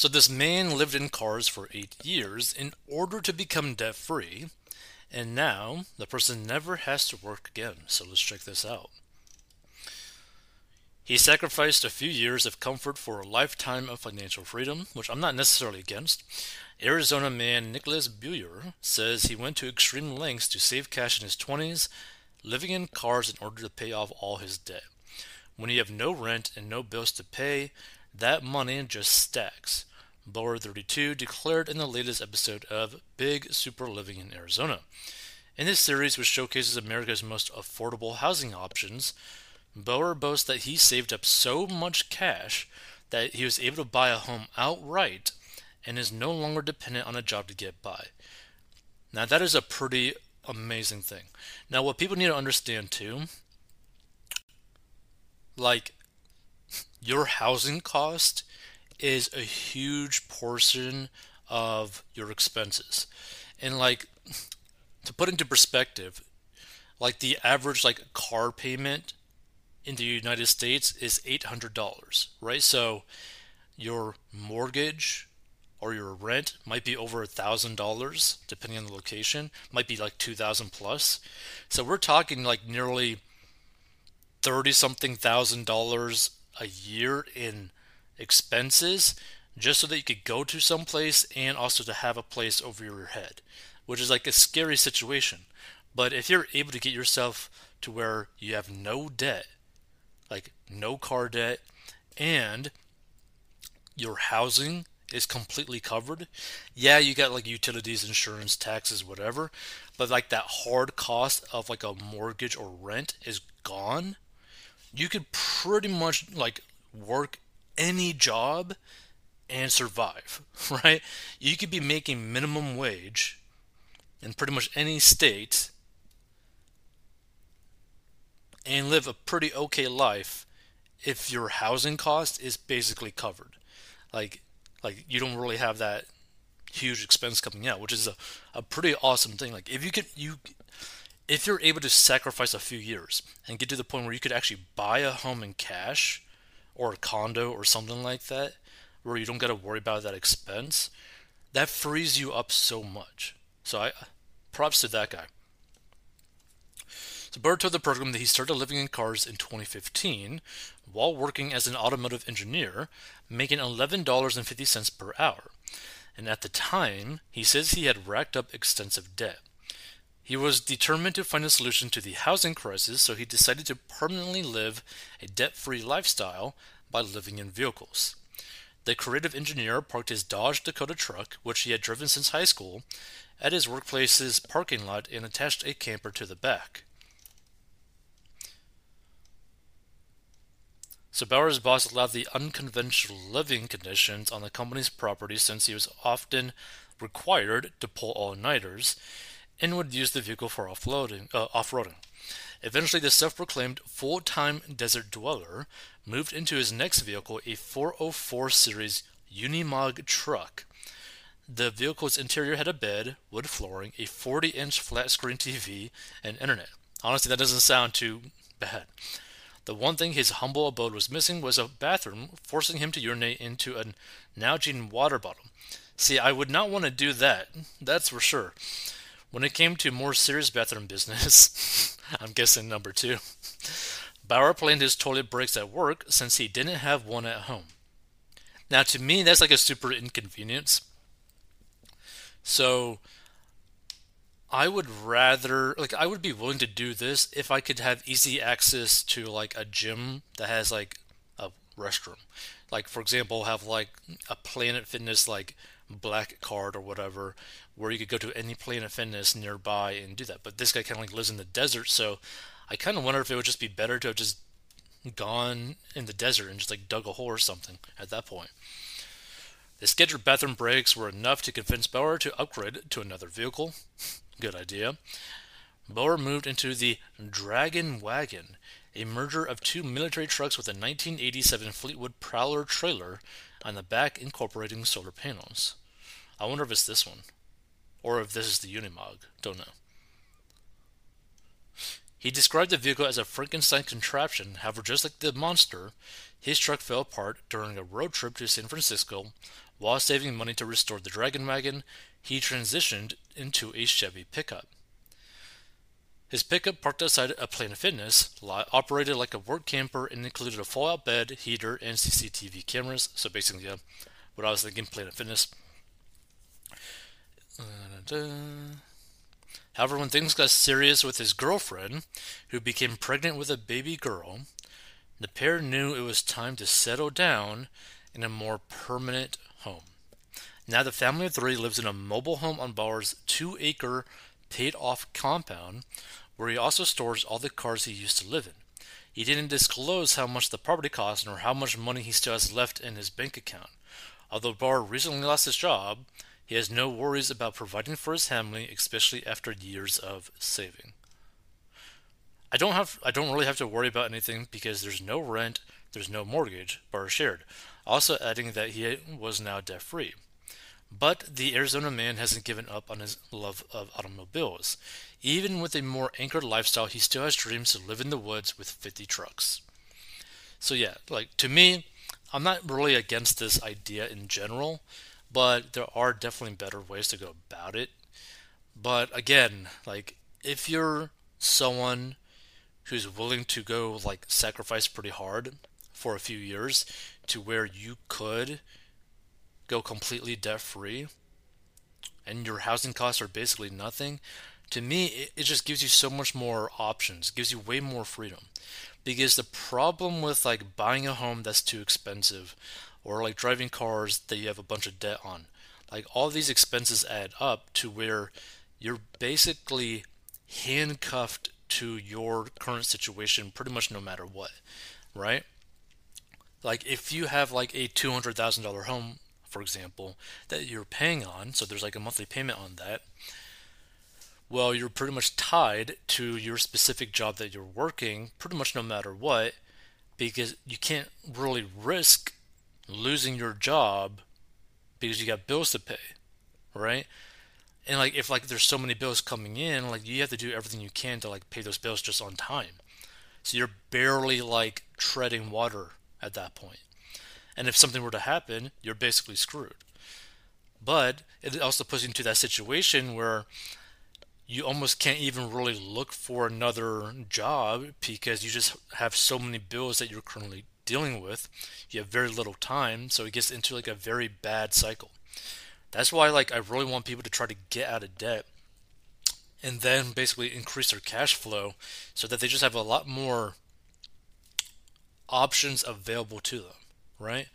So this man lived in cars for eight years in order to become debt free, and now the person never has to work again. So let's check this out. He sacrificed a few years of comfort for a lifetime of financial freedom, which I'm not necessarily against. Arizona man Nicholas Bauer says he went to extreme lengths to save cash in his 20s, living in cars in order to pay off all his debt. When you have no rent and no bills to pay, that money just stacks. Bauer 32 declared in the latest episode of Big Super Living in Arizona. In this series, which showcases America's most affordable housing options, Bauer boasts that he saved up so much cash that he was able to buy a home outright and is no longer dependent on a job to get by. Now, that is a pretty amazing thing. Now, what people need to understand too, like, your housing cost is a huge portion of your expenses. And, like, to put into perspective, like the average like car payment in the United States is $800, right? So your mortgage or your rent might be over $1,000 depending on the location, might be like 2000 plus. So we're talking like nearly 30 something thousand dollars a year in expenses just so that you could go to some place and also to have a place over your head, which is like a scary situation. But if you're able to get yourself to where you have no debt like no car debt, and your housing is completely covered. Yeah, you got like utilities, insurance, taxes, whatever, but like that hard cost of like a mortgage or rent is gone. You could pretty much like work any job and survive, right? You could be making minimum wage in pretty much any state and live a pretty okay life if your housing cost is basically covered. Like like you don't really have that huge expense coming out, which is a, a pretty awesome thing. Like if you could you if you're able to sacrifice a few years and get to the point where you could actually buy a home in cash or a condo or something like that where you don't got to worry about that expense, that frees you up so much. So I props to that guy. So Bird told the program that he started living in cars in 2015 while working as an automotive engineer, making $11.50 per hour. And at the time, he says he had racked up extensive debt. He was determined to find a solution to the housing crisis, so he decided to permanently live a debt free lifestyle by living in vehicles. The creative engineer parked his Dodge Dakota truck, which he had driven since high school, at his workplace's parking lot and attached a camper to the back. So Bauer's boss allowed the unconventional living conditions on the company's property since he was often required to pull all-nighters and would use the vehicle for offloading, uh, off-roading. Eventually, the self-proclaimed full-time desert dweller moved into his next vehicle, a 404 series Unimog truck. The vehicle's interior had a bed, wood flooring, a 40-inch flat-screen TV, and internet. Honestly, that doesn't sound too bad. The one thing his humble abode was missing was a bathroom, forcing him to urinate into a Nalgene water bottle. See, I would not want to do that, that's for sure. When it came to more serious bathroom business, I'm guessing number two, Bauer planned his toilet breaks at work since he didn't have one at home. Now, to me, that's like a super inconvenience. So, I would rather like I would be willing to do this if I could have easy access to like a gym that has like a restroom. Like for example, have like a Planet Fitness like black card or whatever where you could go to any Planet of Fitness nearby and do that. But this guy kind of like lives in the desert, so I kind of wonder if it would just be better to have just gone in the desert and just like dug a hole or something at that point. The scheduled bathroom breaks were enough to convince Bauer to upgrade to another vehicle. Good idea. Bauer moved into the Dragon Wagon, a merger of two military trucks with a 1987 Fleetwood Prowler trailer on the back incorporating solar panels. I wonder if it's this one. Or if this is the Unimog. Don't know. He described the vehicle as a Frankenstein contraption, however, just like the monster, his truck fell apart during a road trip to San Francisco. While saving money to restore the Dragon Wagon, he transitioned into a Chevy pickup. His pickup parked outside a Planet Fitness operated like a work camper and included a fold-out bed, heater, and CCTV cameras. So basically, what I was thinking, Planet Fitness. Uh, however, when things got serious with his girlfriend, who became pregnant with a baby girl, the pair knew it was time to settle down in a more permanent home. Now the family of three lives in a mobile home on Bauer's two acre paid off compound where he also stores all the cars he used to live in. He didn't disclose how much the property cost nor how much money he still has left in his bank account. Although Bauer recently lost his job, he has no worries about providing for his family, especially after years of saving. I don't have I don't really have to worry about anything because there's no rent, there's no mortgage, Bauer shared, also adding that he was now debt free. But the Arizona man hasn't given up on his love of automobiles. Even with a more anchored lifestyle, he still has dreams to live in the woods with 50 trucks. So, yeah, like to me, I'm not really against this idea in general, but there are definitely better ways to go about it. But again, like if you're someone who's willing to go like sacrifice pretty hard for a few years to where you could go completely debt free and your housing costs are basically nothing, to me, it, it just gives you so much more options, gives you way more freedom. Because the problem with like buying a home that's too expensive or like driving cars that you have a bunch of debt on, like all these expenses add up to where you're basically handcuffed to your current situation pretty much no matter what, right? Like if you have like a $200,000 home for example, that you're paying on, so there's like a monthly payment on that, well, you're pretty much tied to your specific job that you're working, pretty much no matter what, because you can't really risk losing your job because you got bills to pay, right? And like if like there's so many bills coming in, like you have to do everything you can to like pay those bills just on time. So you're barely like treading water at that point. And if something were to happen, you're basically screwed. But it also puts you into that situation where you almost can't even really look for another job because you just have so many bills that you're currently dealing with. You have very little time, so it gets into like a very bad cycle. That's why like I really want people to try to get out of debt and then basically increase their cash flow so that they just have a lot more options available to them right?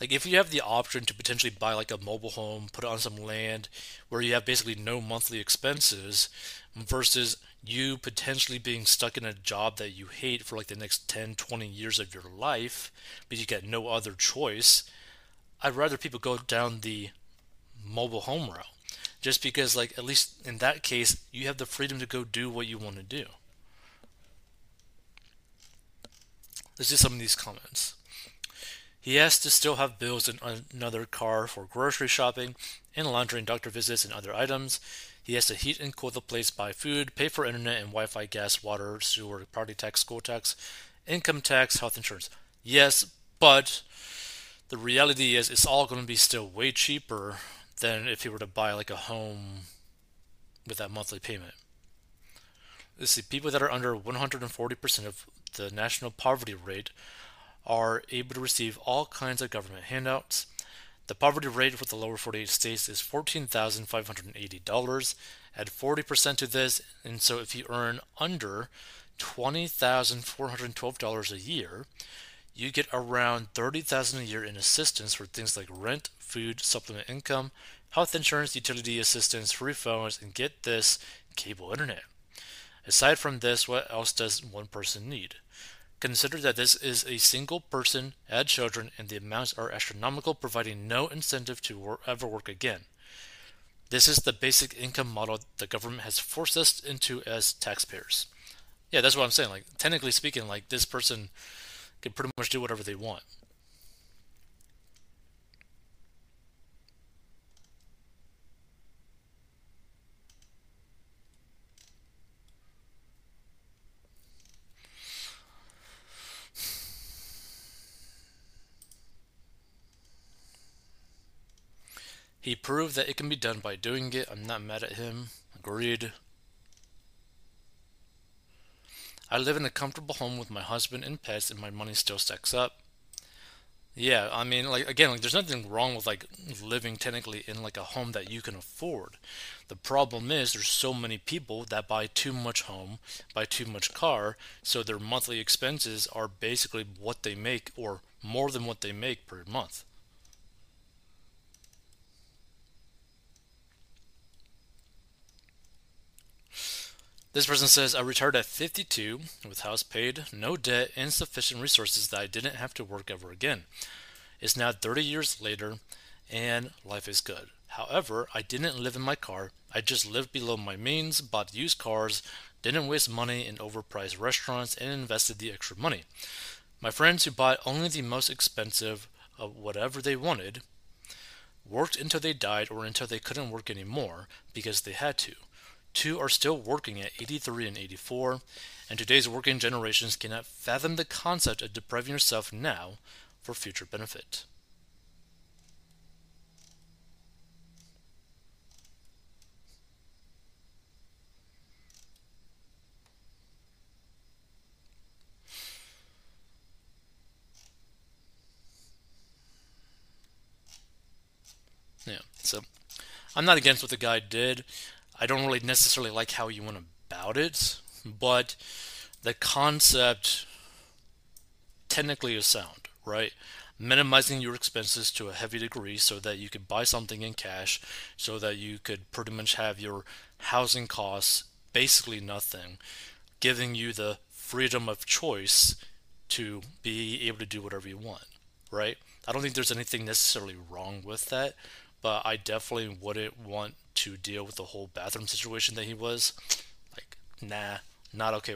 Like if you have the option to potentially buy like a mobile home, put it on some land where you have basically no monthly expenses versus you potentially being stuck in a job that you hate for like the next 10, 20 years of your life but you get no other choice, I'd rather people go down the mobile home route. Just because like at least in that case you have the freedom to go do what you want to do. Let's do some of these comments. He has to still have bills in another car for grocery shopping and laundry and doctor visits and other items. He has to heat and cool the place, buy food, pay for internet and Wi Fi, gas, water, sewer, property tax, school tax, income tax, health insurance. Yes, but the reality is it's all going to be still way cheaper than if he were to buy like a home with that monthly payment. Let's see, people that are under 140% of the national poverty rate are able to receive all kinds of government handouts. The poverty rate for the lower 48 states is $14,580. Add 40% to this, and so if you earn under $20,412 a year, you get around 30,000 a year in assistance for things like rent, food, supplement income, health insurance, utility assistance, free phones, and get this, cable internet. Aside from this, what else does one person need? Consider that this is a single person, add children, and the amounts are astronomical, providing no incentive to wor- ever work again. This is the basic income model the government has forced us into as taxpayers. Yeah, that's what I'm saying. Like, technically speaking, like, this person can pretty much do whatever they want. He proved that it can be done by doing it. I'm not mad at him. Agreed. I live in a comfortable home with my husband and pets, and my money still stacks up. Yeah, I mean, like again, like there's nothing wrong with like living technically in like a home that you can afford. The problem is there's so many people that buy too much home, buy too much car, so their monthly expenses are basically what they make or more than what they make per month. This person says, I retired at 52 with house paid, no debt, and sufficient resources that I didn't have to work ever again. It's now 30 years later, and life is good. However, I didn't live in my car. I just lived below my means, bought used cars, didn't waste money in overpriced restaurants, and invested the extra money. My friends who bought only the most expensive of whatever they wanted worked until they died or until they couldn't work anymore because they had to. Two are still working at 83 and 84, and today's working generations cannot fathom the concept of depriving yourself now for future benefit. Yeah, so I'm not against what the guy did. I don't really necessarily like how you went about it, but the concept technically is sound, right? Minimizing your expenses to a heavy degree so that you could buy something in cash, so that you could pretty much have your housing costs basically nothing, giving you the freedom of choice to be able to do whatever you want, right? I don't think there's anything necessarily wrong with that, but I definitely wouldn't want to deal with the whole bathroom situation that he was. Like, nah, not okay